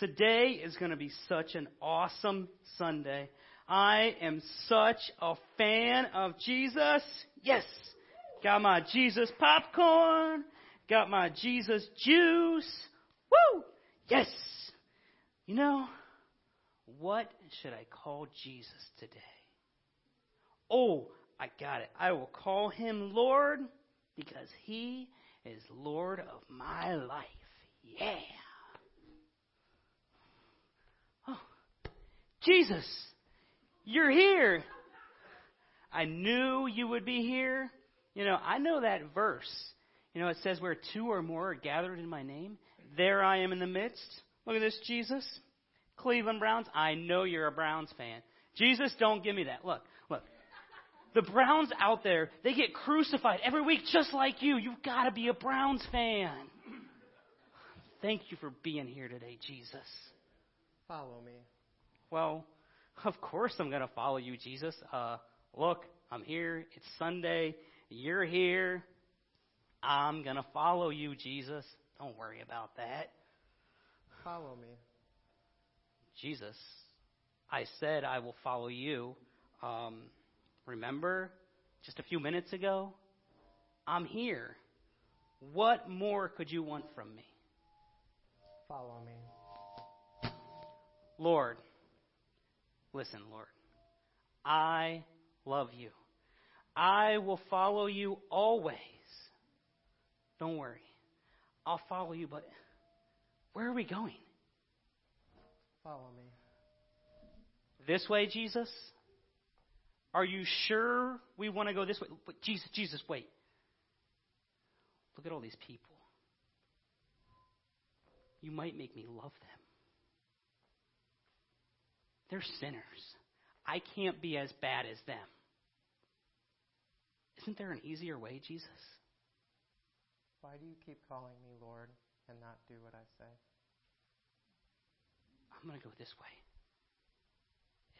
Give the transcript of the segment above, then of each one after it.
Today is going to be such an awesome Sunday. I am such a fan of Jesus. Yes. Got my Jesus popcorn. Got my Jesus juice. Woo! Yes. You know, what should I call Jesus today? Oh, I got it. I will call him Lord because he is Lord of my life. Yeah. Jesus, you're here. I knew you would be here. You know, I know that verse. You know, it says where two or more are gathered in my name, there I am in the midst. Look at this, Jesus. Cleveland Browns, I know you're a Browns fan. Jesus, don't give me that. Look, look. The Browns out there, they get crucified every week just like you. You've got to be a Browns fan. Thank you for being here today, Jesus. Follow me. Well, of course I'm going to follow you, Jesus. Uh, look, I'm here. It's Sunday. You're here. I'm going to follow you, Jesus. Don't worry about that. Follow me. Jesus, I said I will follow you. Um, remember just a few minutes ago? I'm here. What more could you want from me? Follow me. Lord, Listen, Lord, I love you. I will follow you always. Don't worry. I'll follow you, but where are we going? Follow me. This way, Jesus? Are you sure we want to go this way? Jesus, Jesus, wait. Look at all these people. You might make me love them. They're sinners. I can't be as bad as them. Isn't there an easier way, Jesus? Why do you keep calling me Lord and not do what I say? I'm going to go this way.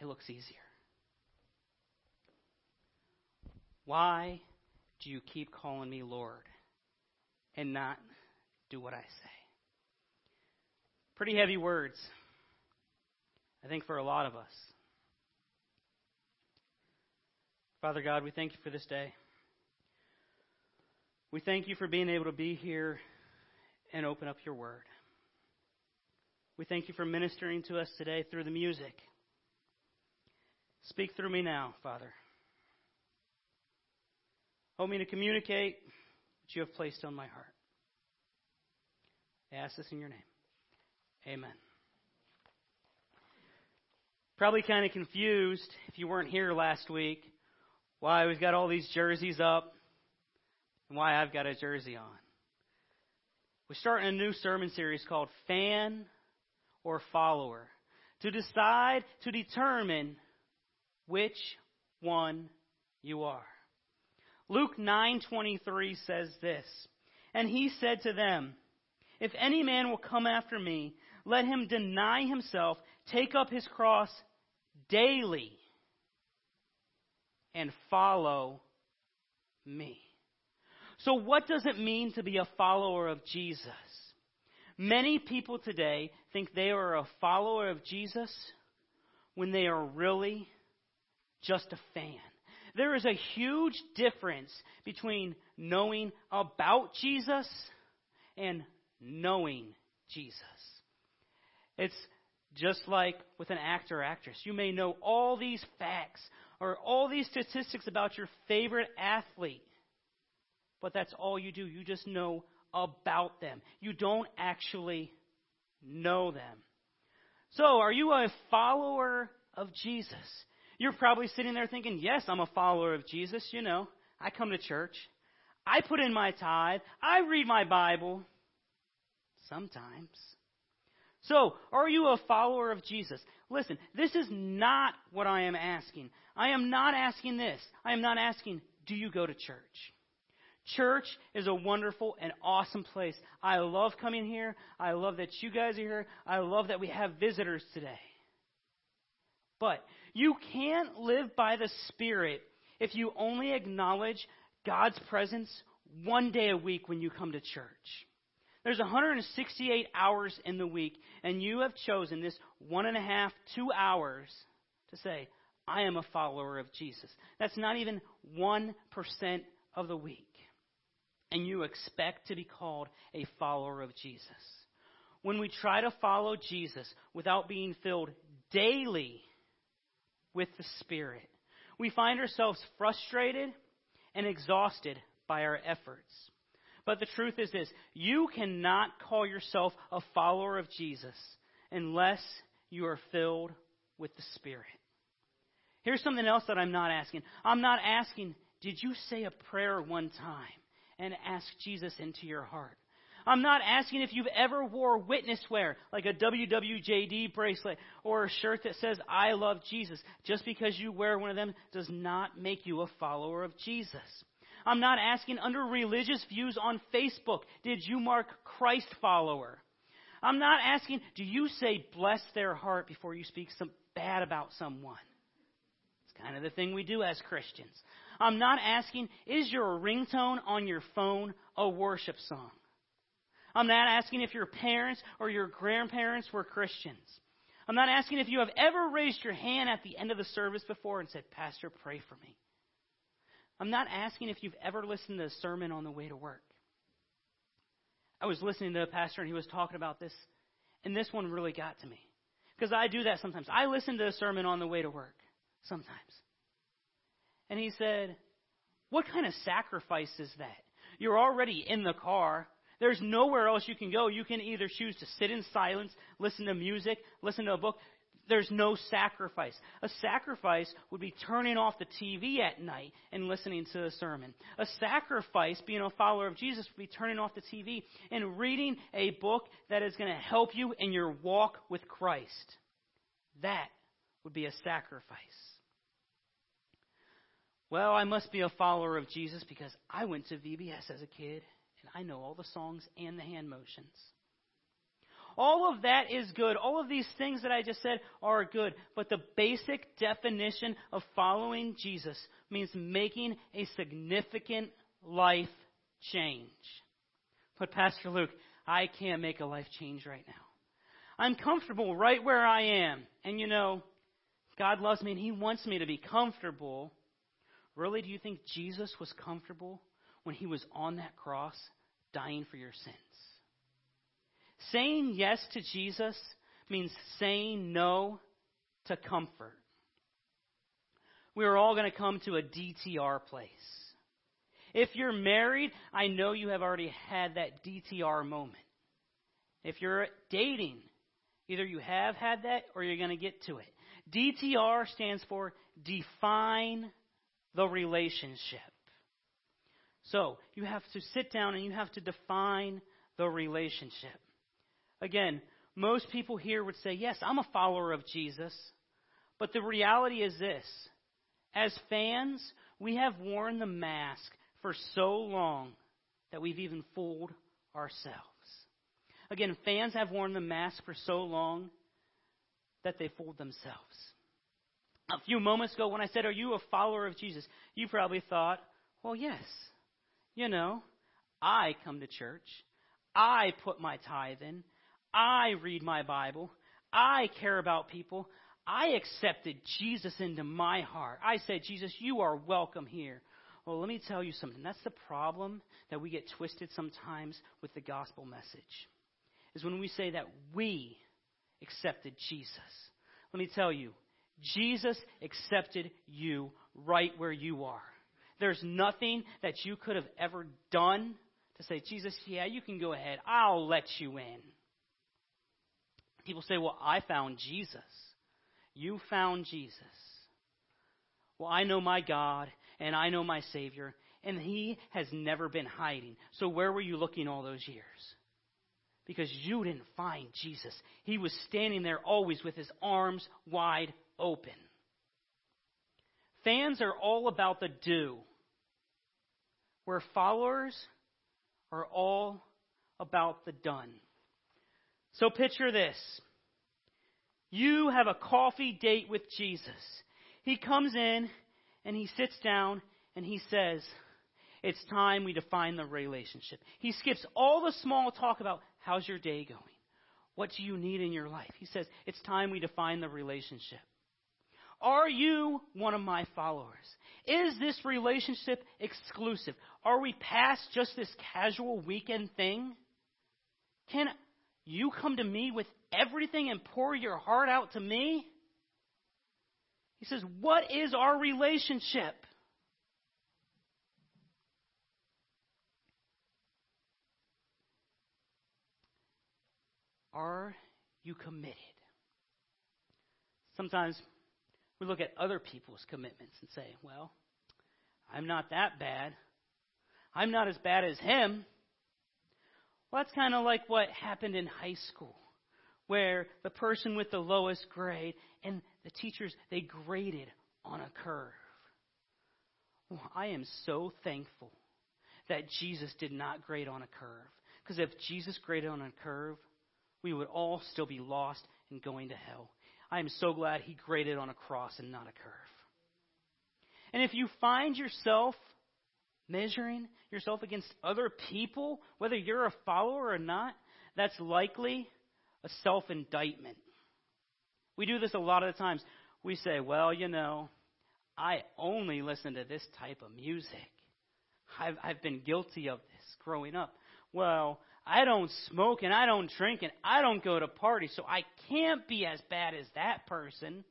It looks easier. Why do you keep calling me Lord and not do what I say? Pretty heavy words. I think for a lot of us. Father God, we thank you for this day. We thank you for being able to be here and open up your word. We thank you for ministering to us today through the music. Speak through me now, Father. Help me to communicate what you have placed on my heart. I ask this in your name. Amen. Probably kind of confused if you weren't here last week why we've got all these jerseys up and why I've got a jersey on. We're starting a new sermon series called Fan or Follower to decide, to determine which one you are. Luke 9:23 says this, and he said to them, if any man will come after me, let him deny himself, take up his cross daily and follow me. So, what does it mean to be a follower of Jesus? Many people today think they are a follower of Jesus when they are really just a fan. There is a huge difference between knowing about Jesus and knowing Jesus. It's just like with an actor or actress, you may know all these facts or all these statistics about your favorite athlete, but that's all you do. You just know about them. You don't actually know them. So, are you a follower of Jesus? You're probably sitting there thinking, yes, I'm a follower of Jesus. You know, I come to church. I put in my tithe. I read my Bible. Sometimes. So, are you a follower of Jesus? Listen, this is not what I am asking. I am not asking this. I am not asking, do you go to church? Church is a wonderful and awesome place. I love coming here. I love that you guys are here. I love that we have visitors today. But you can't live by the Spirit if you only acknowledge God's presence one day a week when you come to church. There's 168 hours in the week, and you have chosen this one and a half, two hours to say, I am a follower of Jesus. That's not even 1% of the week. And you expect to be called a follower of Jesus. When we try to follow Jesus without being filled daily with the Spirit, we find ourselves frustrated and exhausted by our efforts. But the truth is this you cannot call yourself a follower of Jesus unless you are filled with the Spirit. Here's something else that I'm not asking. I'm not asking, did you say a prayer one time and ask Jesus into your heart? I'm not asking if you've ever wore witness wear, like a WWJD bracelet or a shirt that says, I love Jesus. Just because you wear one of them does not make you a follower of Jesus. I'm not asking under religious views on Facebook, did you mark Christ follower? I'm not asking, do you say bless their heart before you speak some bad about someone? It's kind of the thing we do as Christians. I'm not asking, is your ringtone on your phone a worship song? I'm not asking if your parents or your grandparents were Christians. I'm not asking if you have ever raised your hand at the end of the service before and said, Pastor, pray for me. I'm not asking if you've ever listened to a sermon on the way to work. I was listening to a pastor and he was talking about this, and this one really got to me. Because I do that sometimes. I listen to a sermon on the way to work sometimes. And he said, What kind of sacrifice is that? You're already in the car. There's nowhere else you can go. You can either choose to sit in silence, listen to music, listen to a book. There's no sacrifice. A sacrifice would be turning off the TV at night and listening to a sermon. A sacrifice, being a follower of Jesus, would be turning off the TV and reading a book that is going to help you in your walk with Christ. That would be a sacrifice. Well, I must be a follower of Jesus because I went to VBS as a kid and I know all the songs and the hand motions. All of that is good. All of these things that I just said are good. But the basic definition of following Jesus means making a significant life change. But Pastor Luke, I can't make a life change right now. I'm comfortable right where I am. And you know, God loves me and He wants me to be comfortable. Really, do you think Jesus was comfortable when He was on that cross dying for your sins? Saying yes to Jesus means saying no to comfort. We are all going to come to a DTR place. If you're married, I know you have already had that DTR moment. If you're dating, either you have had that or you're going to get to it. DTR stands for define the relationship. So, you have to sit down and you have to define the relationship. Again, most people here would say, Yes, I'm a follower of Jesus. But the reality is this as fans, we have worn the mask for so long that we've even fooled ourselves. Again, fans have worn the mask for so long that they fooled themselves. A few moments ago, when I said, Are you a follower of Jesus? you probably thought, Well, yes. You know, I come to church. I put my tithe in. I read my Bible. I care about people. I accepted Jesus into my heart. I said, Jesus, you are welcome here. Well, let me tell you something. That's the problem that we get twisted sometimes with the gospel message. Is when we say that we accepted Jesus. Let me tell you, Jesus accepted you right where you are. There's nothing that you could have ever done to say, Jesus, yeah, you can go ahead. I'll let you in. People say, Well, I found Jesus. You found Jesus. Well, I know my God and I know my Savior, and He has never been hiding. So where were you looking all those years? Because you didn't find Jesus. He was standing there always with His arms wide open. Fans are all about the do, where followers are all about the done. So picture this. You have a coffee date with Jesus. He comes in and he sits down and he says, It's time we define the relationship. He skips all the small talk about how's your day going? What do you need in your life? He says, it's time we define the relationship. Are you one of my followers? Is this relationship exclusive? Are we past just this casual weekend thing? Can you come to me with everything and pour your heart out to me? He says, What is our relationship? Are you committed? Sometimes we look at other people's commitments and say, well, I'm not that bad. I'm not as bad as him. Well, that's kind of like what happened in high school, where the person with the lowest grade and the teachers, they graded on a curve. Well, I am so thankful that Jesus did not grade on a curve. Because if Jesus graded on a curve, we would all still be lost and going to hell. I am so glad he graded on a cross and not a curve. And if you find yourself measuring yourself against other people, whether you're a follower or not, that's likely a self indictment. We do this a lot of the times. We say, well, you know, I only listen to this type of music. I've, I've been guilty of this growing up. Well, I don't smoke and I don't drink and I don't go to parties, so I can't be as bad as that person.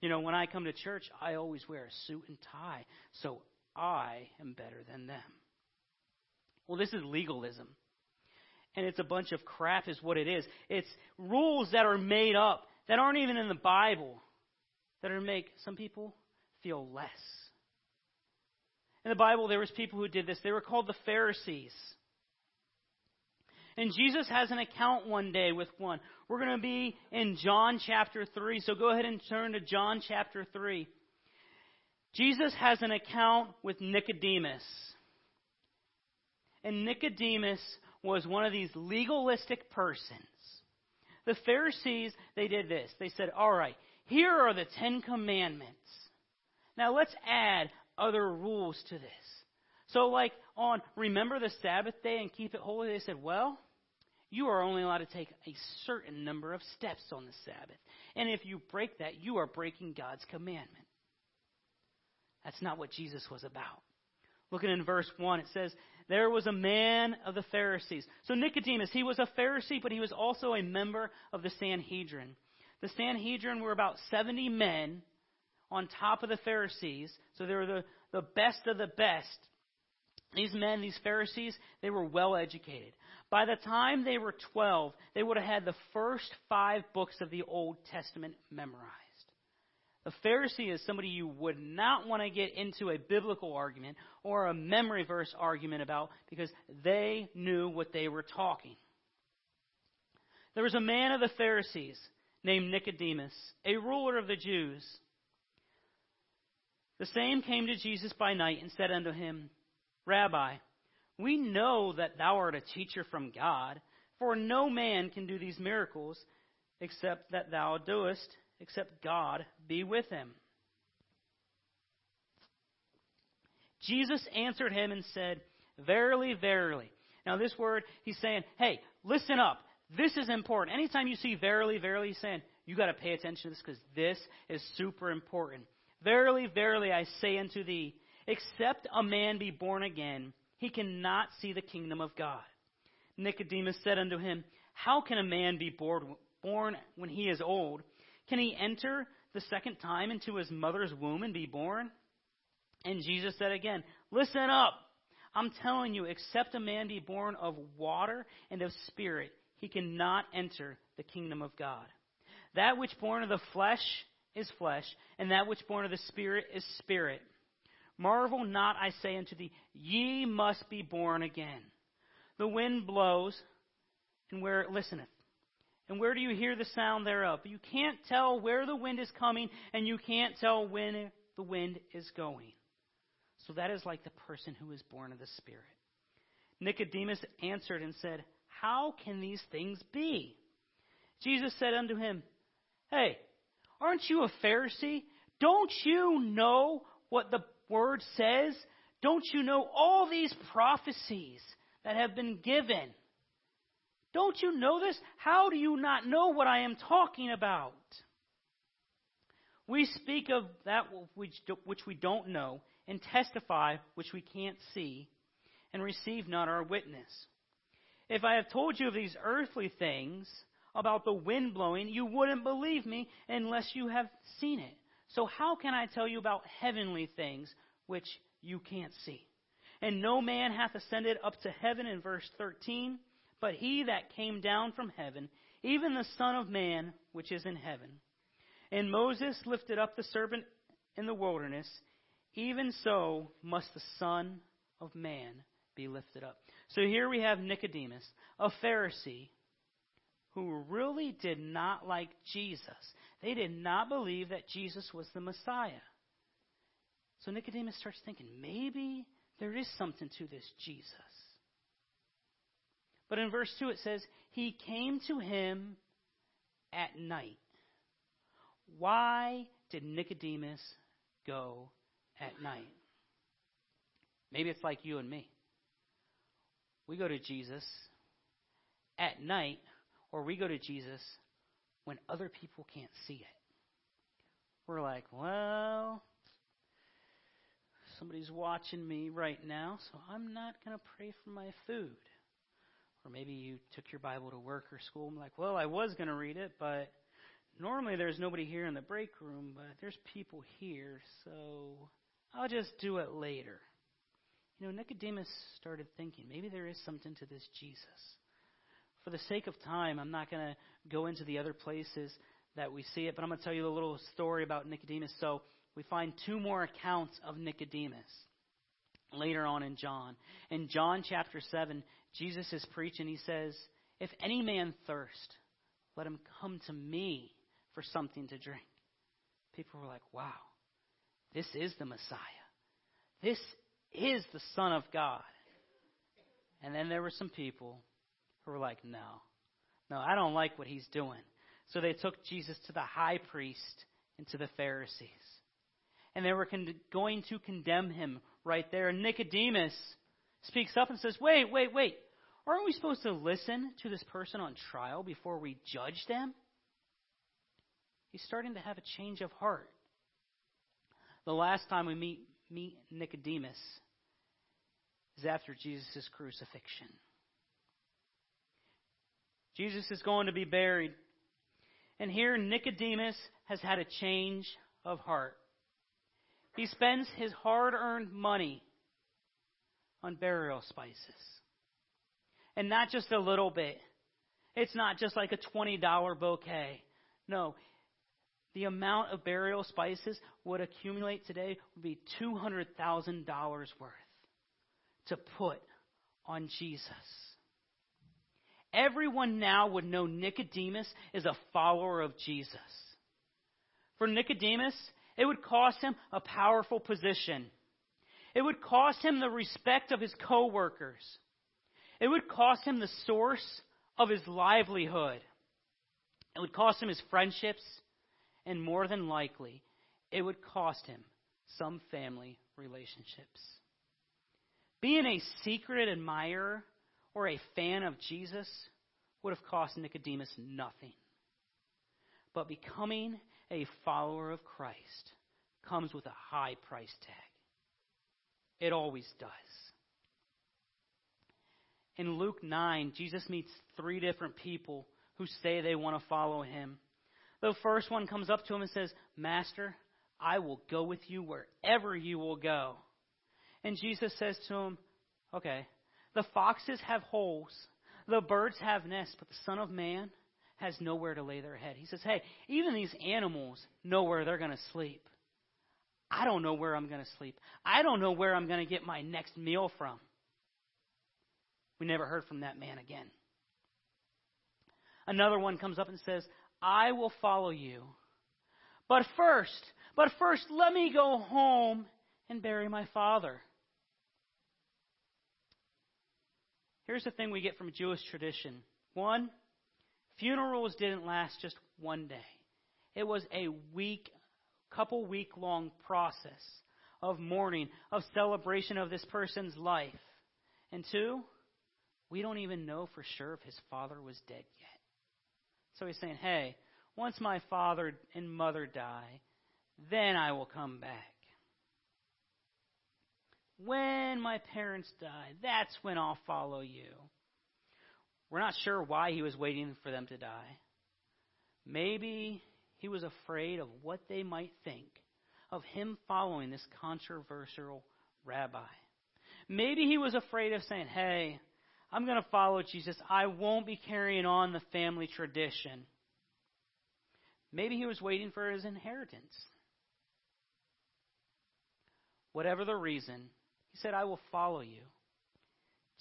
You know, when I come to church, I always wear a suit and tie, so I am better than them. Well, this is legalism. And it's a bunch of crap, is what it is. It's rules that are made up, that aren't even in the Bible, that are make some people feel less. In the Bible, there was people who did this. They were called the Pharisees. And Jesus has an account one day with one. We're going to be in John chapter 3. So go ahead and turn to John chapter 3. Jesus has an account with Nicodemus. And Nicodemus was one of these legalistic persons. The Pharisees, they did this. They said, all right, here are the Ten Commandments. Now let's add other rules to this. So, like on remember the Sabbath day and keep it holy, they said, well, you are only allowed to take a certain number of steps on the Sabbath. And if you break that, you are breaking God's commandment. That's not what Jesus was about. Looking in verse 1, it says, There was a man of the Pharisees. So Nicodemus, he was a Pharisee, but he was also a member of the Sanhedrin. The Sanhedrin were about 70 men on top of the Pharisees. So they were the, the best of the best. These men, these Pharisees, they were well educated. By the time they were 12, they would have had the first five books of the Old Testament memorized. A Pharisee is somebody you would not want to get into a biblical argument or a memory verse argument about because they knew what they were talking. There was a man of the Pharisees named Nicodemus, a ruler of the Jews. The same came to Jesus by night and said unto him, Rabbi, we know that thou art a teacher from God, for no man can do these miracles except that thou doest, except God be with him. Jesus answered him and said, Verily, verily. Now, this word, he's saying, hey, listen up. This is important. Anytime you see verily, verily, he's saying, you got to pay attention to this because this is super important. Verily, verily, I say unto thee, except a man be born again, he cannot see the kingdom of God. Nicodemus said unto him, How can a man be born when he is old? Can he enter the second time into his mother's womb and be born? And Jesus said again, Listen up. I'm telling you, except a man be born of water and of spirit, he cannot enter the kingdom of God. That which is born of the flesh is flesh, and that which is born of the spirit is spirit. Marvel not, I say unto thee, ye must be born again. The wind blows, and where it listeneth. And where do you hear the sound thereof? You can't tell where the wind is coming, and you can't tell when the wind is going. So that is like the person who is born of the Spirit. Nicodemus answered and said, How can these things be? Jesus said unto him, Hey, aren't you a Pharisee? Don't you know what the word says, Don't you know all these prophecies that have been given? Don't you know this? How do you not know what I am talking about? We speak of that which we don't know, and testify which we can't see, and receive not our witness. If I have told you of these earthly things, about the wind blowing, you wouldn't believe me unless you have seen it. So how can I tell you about heavenly things which you can't see? And no man hath ascended up to heaven in verse 13, but he that came down from heaven, even the Son of Man which is in heaven. And Moses lifted up the serpent in the wilderness, even so must the Son of Man be lifted up. So here we have Nicodemus, a Pharisee, who really did not like Jesus. They did not believe that Jesus was the Messiah. So Nicodemus starts thinking, maybe there is something to this Jesus. But in verse 2 it says, He came to him at night. Why did Nicodemus go at night? Maybe it's like you and me. We go to Jesus at night, or we go to Jesus when other people can't see it. We're like, well, somebody's watching me right now, so I'm not going to pray for my food. Or maybe you took your Bible to work or school and like, well, I was going to read it, but normally there's nobody here in the break room, but there's people here, so I'll just do it later. You know, Nicodemus started thinking, maybe there is something to this Jesus. For the sake of time, I'm not going to go into the other places that we see it, but I'm going to tell you a little story about Nicodemus. So we find two more accounts of Nicodemus later on in John. In John chapter 7, Jesus is preaching. He says, If any man thirst, let him come to me for something to drink. People were like, wow, this is the Messiah. This is the Son of God. And then there were some people who were like, no, no, I don't like what he's doing. So they took Jesus to the high priest and to the Pharisees. And they were con- going to condemn him right there. And Nicodemus speaks up and says, wait, wait, wait. Aren't we supposed to listen to this person on trial before we judge them? He's starting to have a change of heart. The last time we meet, meet Nicodemus is after Jesus' crucifixion. Jesus is going to be buried. And here Nicodemus has had a change of heart. He spends his hard earned money on burial spices. And not just a little bit. It's not just like a $20 bouquet. No. The amount of burial spices would accumulate today would be $200,000 worth to put on Jesus. Everyone now would know Nicodemus is a follower of Jesus. For Nicodemus, it would cost him a powerful position. It would cost him the respect of his coworkers. It would cost him the source of his livelihood. It would cost him his friendships, and more than likely, it would cost him some family relationships. Being a secret admirer or a fan of Jesus would have cost Nicodemus nothing. But becoming a follower of Christ comes with a high price tag. It always does. In Luke 9, Jesus meets three different people who say they want to follow him. The first one comes up to him and says, Master, I will go with you wherever you will go. And Jesus says to him, Okay, the foxes have holes, the birds have nests, but the Son of Man has nowhere to lay their head. He says, Hey, even these animals know where they're going to sleep. I don't know where I'm going to sleep. I don't know where I'm going to get my next meal from. We never heard from that man again. Another one comes up and says, I will follow you. But first, but first, let me go home and bury my father. Here's the thing we get from Jewish tradition. One, funerals didn't last just one day. It was a week, couple week long process of mourning, of celebration of this person's life. And two, we don't even know for sure if his father was dead yet. So he's saying, hey, once my father and mother die, then I will come back. When my parents die, that's when I'll follow you. We're not sure why he was waiting for them to die. Maybe he was afraid of what they might think of him following this controversial rabbi. Maybe he was afraid of saying, Hey, I'm going to follow Jesus. I won't be carrying on the family tradition. Maybe he was waiting for his inheritance. Whatever the reason, he said, I will follow you.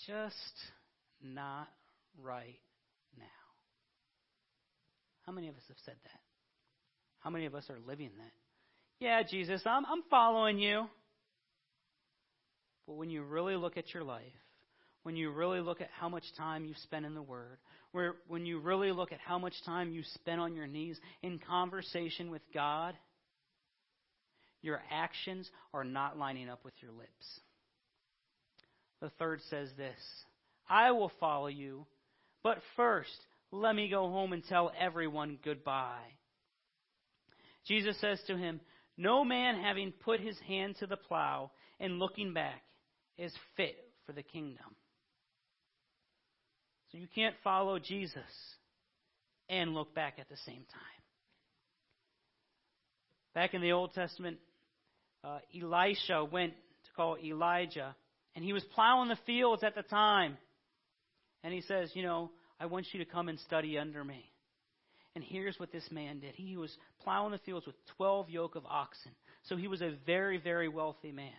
Just not right now. How many of us have said that? How many of us are living that? Yeah, Jesus, I'm, I'm following you. But when you really look at your life, when you really look at how much time you spend in the Word, where, when you really look at how much time you spend on your knees in conversation with God, your actions are not lining up with your lips. The third says this I will follow you, but first let me go home and tell everyone goodbye. Jesus says to him, No man having put his hand to the plow and looking back is fit for the kingdom. So you can't follow Jesus and look back at the same time. Back in the Old Testament, uh, Elisha went to call Elijah, and he was plowing the fields at the time. And he says, You know, I want you to come and study under me. And here's what this man did he was plowing the fields with 12 yoke of oxen. So he was a very, very wealthy man.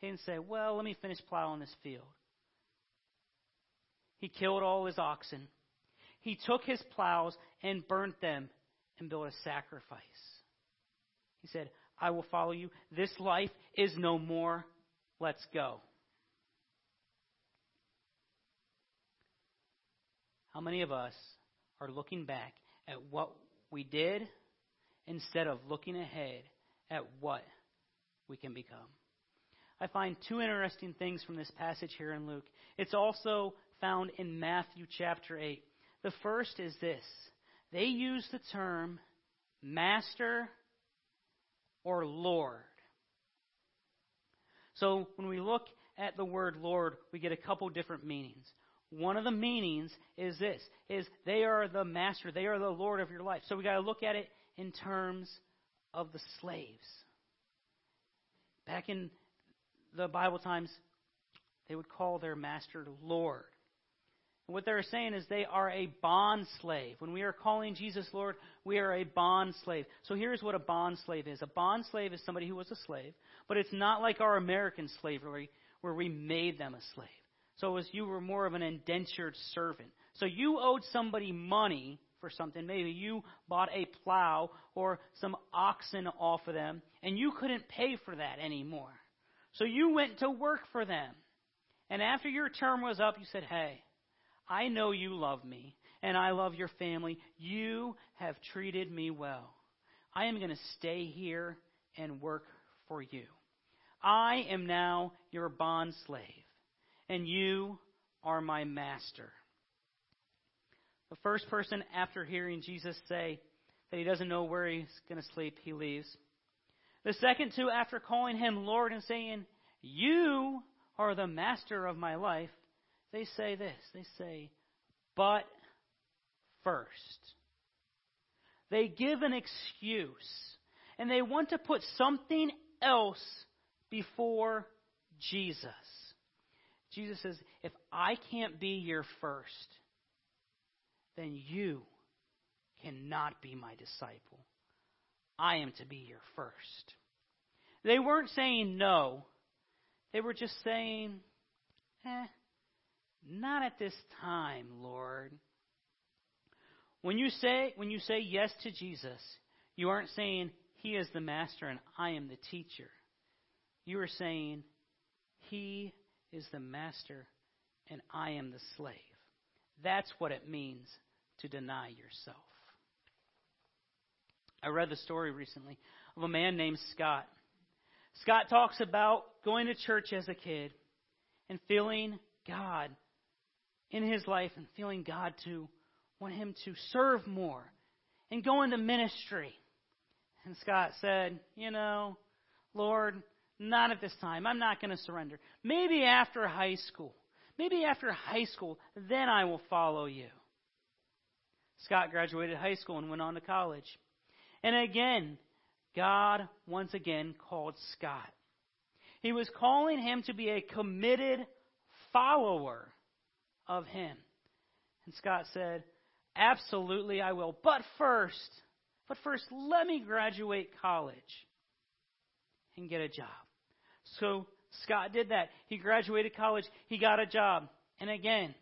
He didn't say, Well, let me finish plowing this field. He killed all his oxen. He took his plows and burnt them and built a sacrifice. He said, I will follow you. This life is no more. Let's go. How many of us are looking back at what we did instead of looking ahead at what we can become? I find two interesting things from this passage here in Luke. It's also found in Matthew chapter 8. The first is this they use the term master or Lord. So when we look at the word Lord, we get a couple different meanings. One of the meanings is this is they are the master, they are the Lord of your life. So we got to look at it in terms of the slaves. Back in the Bible times, they would call their master Lord. And what they're saying is they are a bond slave. When we are calling Jesus Lord, we are a bond slave. So here's what a bond slave is. A bond slave is somebody who was a slave, but it's not like our American slavery where we made them a slave. So it was you were more of an indentured servant. So you owed somebody money for something. Maybe you bought a plow or some oxen off of them, and you couldn't pay for that anymore. So you went to work for them. And after your term was up, you said, Hey, I know you love me, and I love your family. You have treated me well. I am going to stay here and work for you. I am now your bond slave, and you are my master. The first person, after hearing Jesus say that he doesn't know where he's going to sleep, he leaves. The second two, after calling him Lord and saying, You are the master of my life, they say this. They say, but first. They give an excuse, and they want to put something else before Jesus. Jesus says, if I can't be your first, then you cannot be my disciple. I am to be your first. They weren't saying no. They were just saying, eh, not at this time, Lord. When you say when you say yes to Jesus, you aren't saying he is the master and I am the teacher. You are saying he is the master and I am the slave. That's what it means to deny yourself. I read the story recently of a man named Scott. Scott talks about going to church as a kid and feeling God in his life and feeling God to want him to serve more and go into ministry. And Scott said, You know, Lord, not at this time. I'm not going to surrender. Maybe after high school. Maybe after high school, then I will follow you. Scott graduated high school and went on to college. And again, God once again called Scott. He was calling him to be a committed follower of him. And Scott said, Absolutely, I will. But first, but first, let me graduate college and get a job. So Scott did that. He graduated college, he got a job. And again,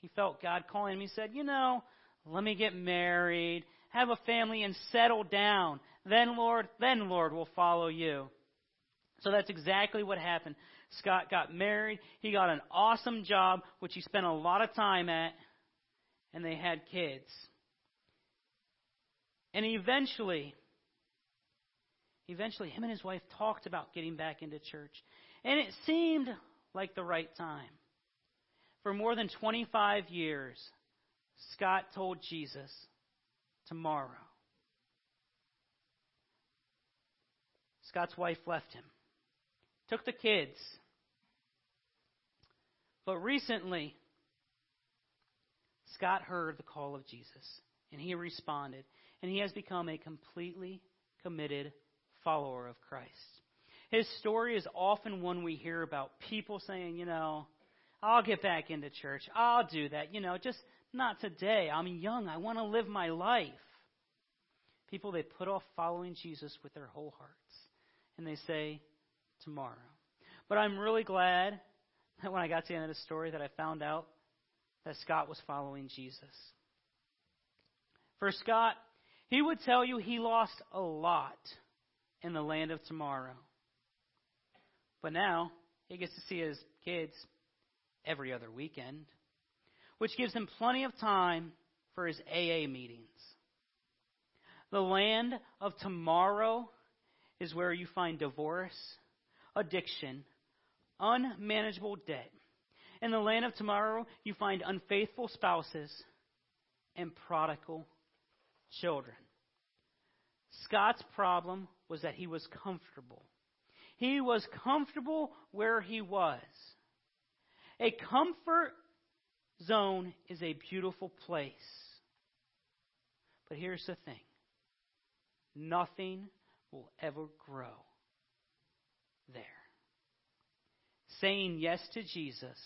he felt God calling him. He said, You know, let me get married, have a family, and settle down. Then, Lord, then, Lord, will follow you. So that's exactly what happened. Scott got married. He got an awesome job, which he spent a lot of time at, and they had kids. And eventually, eventually, him and his wife talked about getting back into church. And it seemed like the right time. For more than 25 years, Scott told Jesus, tomorrow. Scott's wife left him, took the kids. But recently, Scott heard the call of Jesus, and he responded, and he has become a completely committed follower of Christ. His story is often one we hear about people saying, you know, I'll get back into church. I'll do that. You know, just not today. I'm young. I want to live my life. People, they put off following Jesus with their whole hearts. And they say, tomorrow. But I'm really glad that when I got to the end of the story that I found out that Scott was following Jesus. For Scott, he would tell you he lost a lot in the land of tomorrow. But now he gets to see his kids every other weekend, which gives him plenty of time for his AA meetings. The land of tomorrow is where you find divorce, addiction, unmanageable debt. In the land of tomorrow, you find unfaithful spouses and prodigal children. Scott's problem was that he was comfortable. He was comfortable where he was. A comfort zone is a beautiful place. But here's the thing nothing will ever grow there. Saying yes to Jesus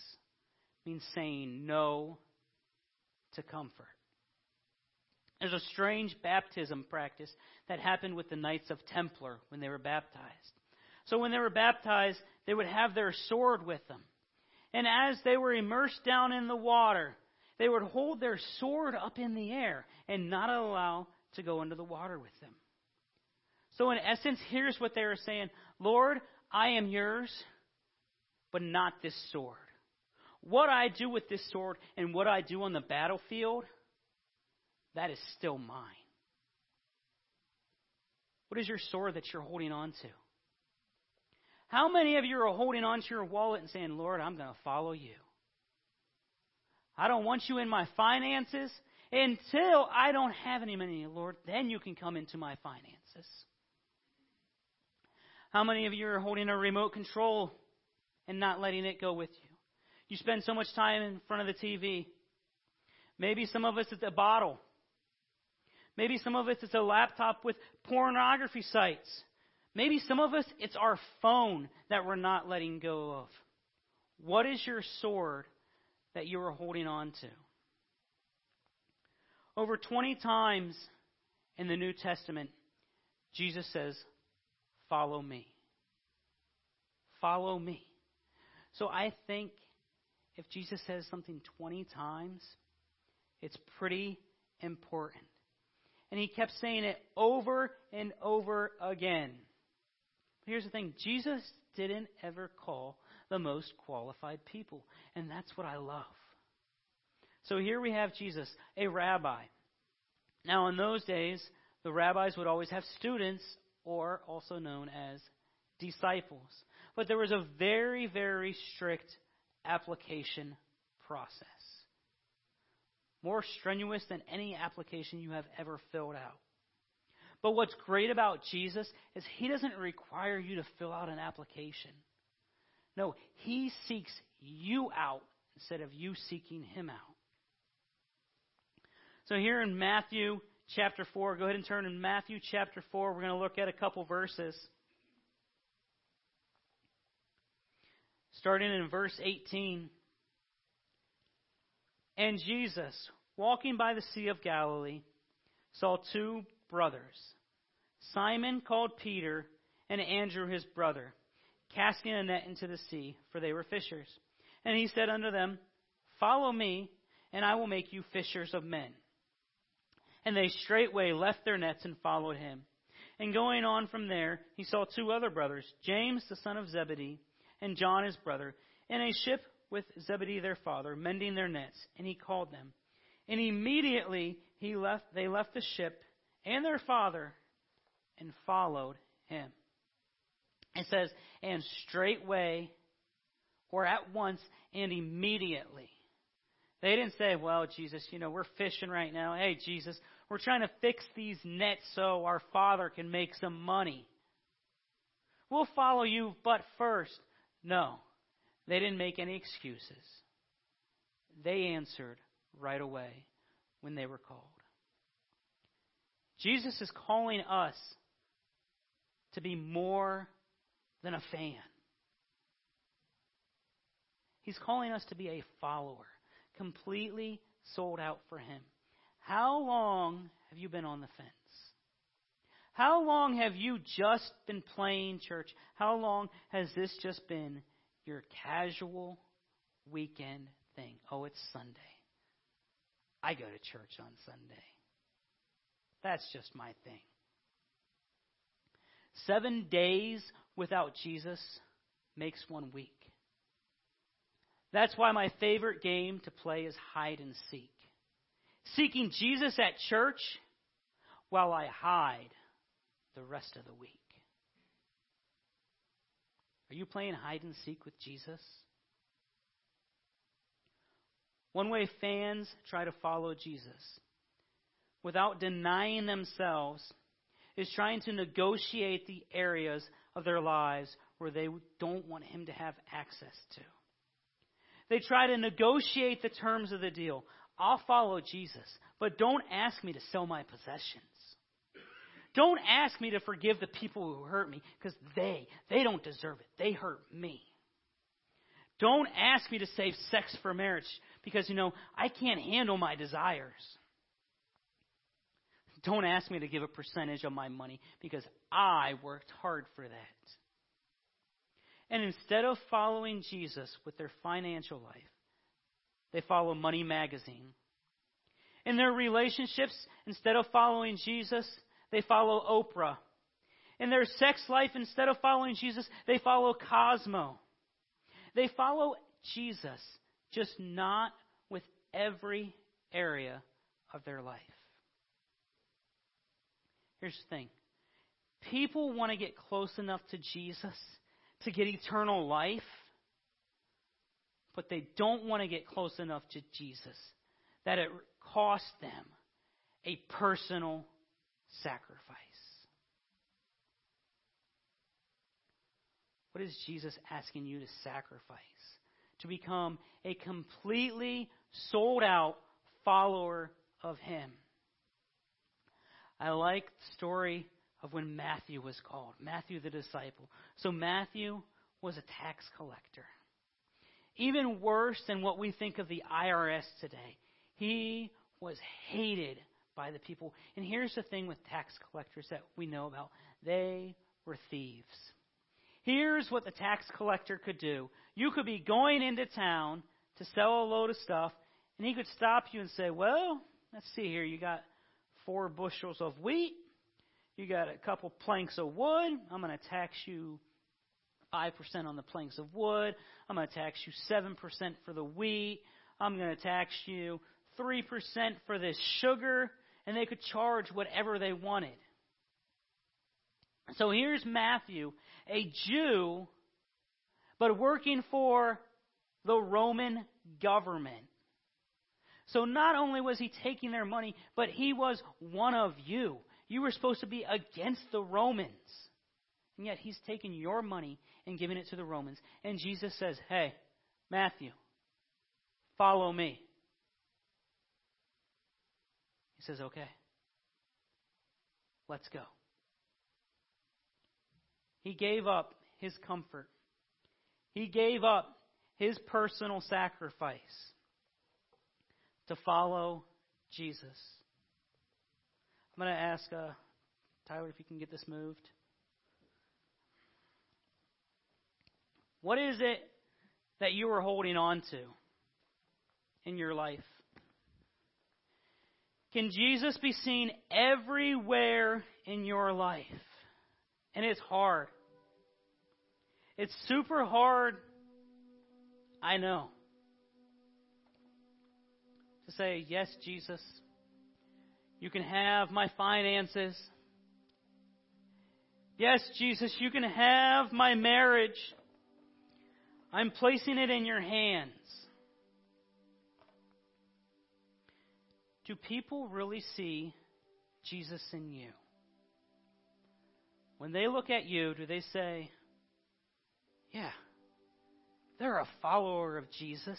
means saying no to comfort. There's a strange baptism practice that happened with the Knights of Templar when they were baptized. So when they were baptized, they would have their sword with them. And as they were immersed down in the water, they would hold their sword up in the air and not allow to go into the water with them. So, in essence, here's what they were saying Lord, I am yours, but not this sword. What I do with this sword and what I do on the battlefield, that is still mine. What is your sword that you're holding on to? How many of you are holding on to your wallet and saying, Lord, I'm going to follow you? I don't want you in my finances until I don't have any money, Lord. Then you can come into my finances. How many of you are holding a remote control and not letting it go with you? You spend so much time in front of the TV. Maybe some of us it's a bottle. Maybe some of us it's a laptop with pornography sites. Maybe some of us, it's our phone that we're not letting go of. What is your sword that you are holding on to? Over 20 times in the New Testament, Jesus says, Follow me. Follow me. So I think if Jesus says something 20 times, it's pretty important. And he kept saying it over and over again. Here's the thing Jesus didn't ever call the most qualified people. And that's what I love. So here we have Jesus, a rabbi. Now, in those days, the rabbis would always have students or also known as disciples. But there was a very, very strict application process. More strenuous than any application you have ever filled out. But what's great about Jesus is he doesn't require you to fill out an application. No, he seeks you out instead of you seeking him out. So here in Matthew chapter 4, go ahead and turn in Matthew chapter 4. We're going to look at a couple verses. Starting in verse 18. And Jesus, walking by the Sea of Galilee, saw two brothers, Simon called Peter, and Andrew his brother, casting a net into the sea, for they were fishers. And he said unto them, Follow me, and I will make you fishers of men. And they straightway left their nets and followed him. And going on from there, he saw two other brothers, James the son of Zebedee, and John his brother, in a ship with Zebedee their father, mending their nets. And he called them. And immediately he left, they left the ship and their father and followed him. It says, and straightway, or at once, and immediately. They didn't say, well, Jesus, you know, we're fishing right now. Hey, Jesus, we're trying to fix these nets so our Father can make some money. We'll follow you, but first. No, they didn't make any excuses. They answered right away when they were called. Jesus is calling us to be more than a fan. He's calling us to be a follower, completely sold out for Him. How long have you been on the fence? How long have you just been playing church? How long has this just been your casual weekend thing? Oh, it's Sunday. I go to church on Sunday. That's just my thing. Seven days without Jesus makes one week. That's why my favorite game to play is hide and seek. Seeking Jesus at church while I hide the rest of the week. Are you playing hide and seek with Jesus? One way fans try to follow Jesus without denying themselves is trying to negotiate the areas of their lives where they don't want him to have access to. They try to negotiate the terms of the deal. I'll follow Jesus, but don't ask me to sell my possessions. Don't ask me to forgive the people who hurt me because they, they don't deserve it. They hurt me. Don't ask me to save sex for marriage because, you know, I can't handle my desires. Don't ask me to give a percentage of my money because I worked hard for that. And instead of following Jesus with their financial life, they follow Money Magazine. In their relationships, instead of following Jesus, they follow Oprah. In their sex life, instead of following Jesus, they follow Cosmo. They follow Jesus, just not with every area of their life. Here's the thing people want to get close enough to Jesus to get eternal life, but they don't want to get close enough to Jesus that it costs them a personal sacrifice. What is Jesus asking you to sacrifice? To become a completely sold out follower of Him. I like the story of when Matthew was called, Matthew the disciple. So Matthew was a tax collector. Even worse than what we think of the IRS today. He was hated by the people. And here's the thing with tax collectors that we know about they were thieves. Here's what the tax collector could do you could be going into town to sell a load of stuff, and he could stop you and say, Well, let's see here. You got four bushels of wheat. You got a couple planks of wood. I'm going to tax you 5% on the planks of wood. I'm going to tax you 7% for the wheat. I'm going to tax you 3% for this sugar. And they could charge whatever they wanted. So here's Matthew, a Jew, but working for the Roman government. So not only was he taking their money, but he was one of you. You were supposed to be against the Romans. And yet he's taking your money and giving it to the Romans. And Jesus says, Hey, Matthew, follow me. He says, Okay, let's go. He gave up his comfort, he gave up his personal sacrifice to follow Jesus. I'm going to ask uh, Tyler if you can get this moved. What is it that you are holding on to in your life? Can Jesus be seen everywhere in your life? And it's hard. It's super hard. I know. To say, yes, Jesus, you can have my finances. Yes, Jesus, you can have my marriage. I'm placing it in your hands. Do people really see Jesus in you? When they look at you, do they say, yeah, they're a follower of Jesus?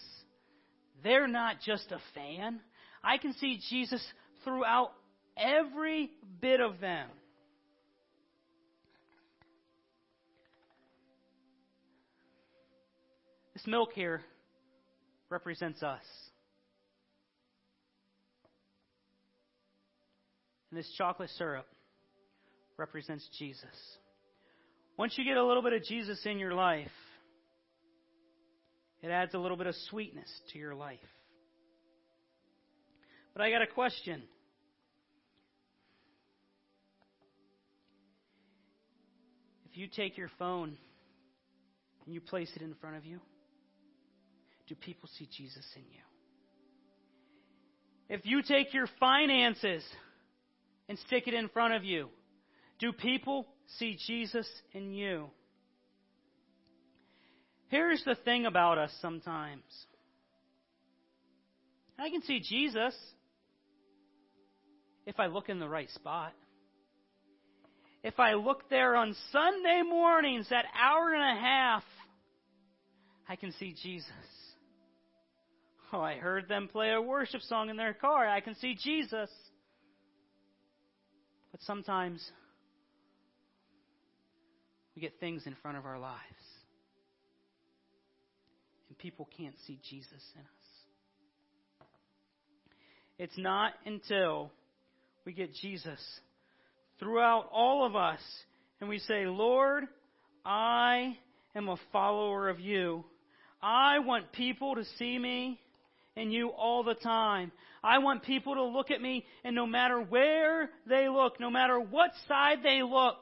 They're not just a fan. I can see Jesus throughout every bit of them. This milk here represents us. And this chocolate syrup represents Jesus. Once you get a little bit of Jesus in your life, it adds a little bit of sweetness to your life. But I got a question. If you take your phone and you place it in front of you, do people see Jesus in you? If you take your finances and stick it in front of you, do people see Jesus in you? Here's the thing about us sometimes. I can see Jesus if I look in the right spot. If I look there on Sunday mornings, that hour and a half, I can see Jesus. Oh, I heard them play a worship song in their car. I can see Jesus. But sometimes we get things in front of our lives. And people can't see Jesus in us. It's not until we get Jesus throughout all of us and we say, Lord, I am a follower of you. I want people to see me in you all the time. I want people to look at me, and no matter where they look, no matter what side they look,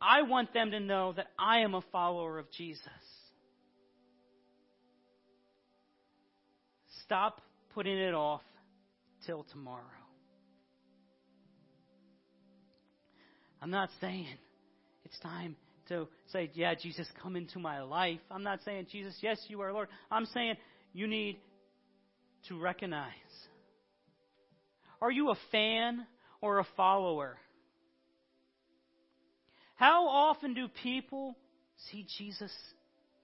I want them to know that I am a follower of Jesus. Stop putting it off till tomorrow. I'm not saying it's time to say, Yeah, Jesus, come into my life. I'm not saying, Jesus, yes, you are Lord. I'm saying you need to recognize are you a fan or a follower? How often do people see Jesus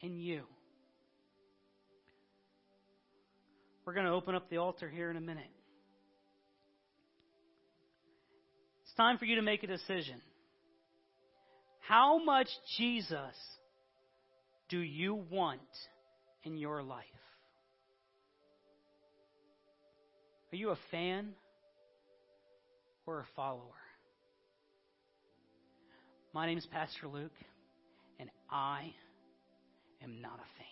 in you? We're going to open up the altar here in a minute. It's time for you to make a decision. How much Jesus do you want in your life? Are you a fan or a follower? My name is Pastor Luke, and I am not a fan.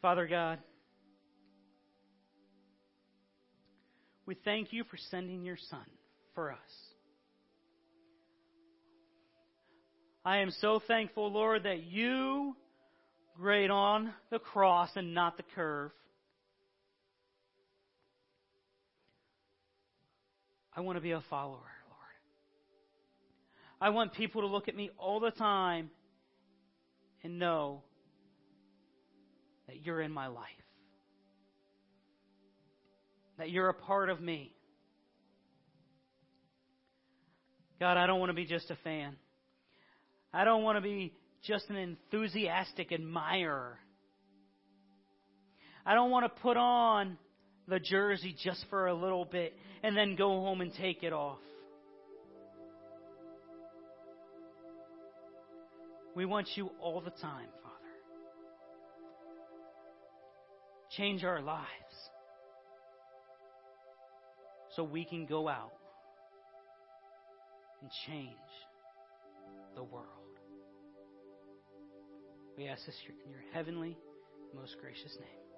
Father God, we thank you for sending your Son for us. I am so thankful, Lord, that you grade on the cross and not the curve. I want to be a follower, Lord. I want people to look at me all the time and know that you're in my life, that you're a part of me. God, I don't want to be just a fan. I don't want to be just an enthusiastic admirer. I don't want to put on the jersey just for a little bit and then go home and take it off. We want you all the time, Father. Change our lives so we can go out and change the world. We ask this in your heavenly, most gracious name.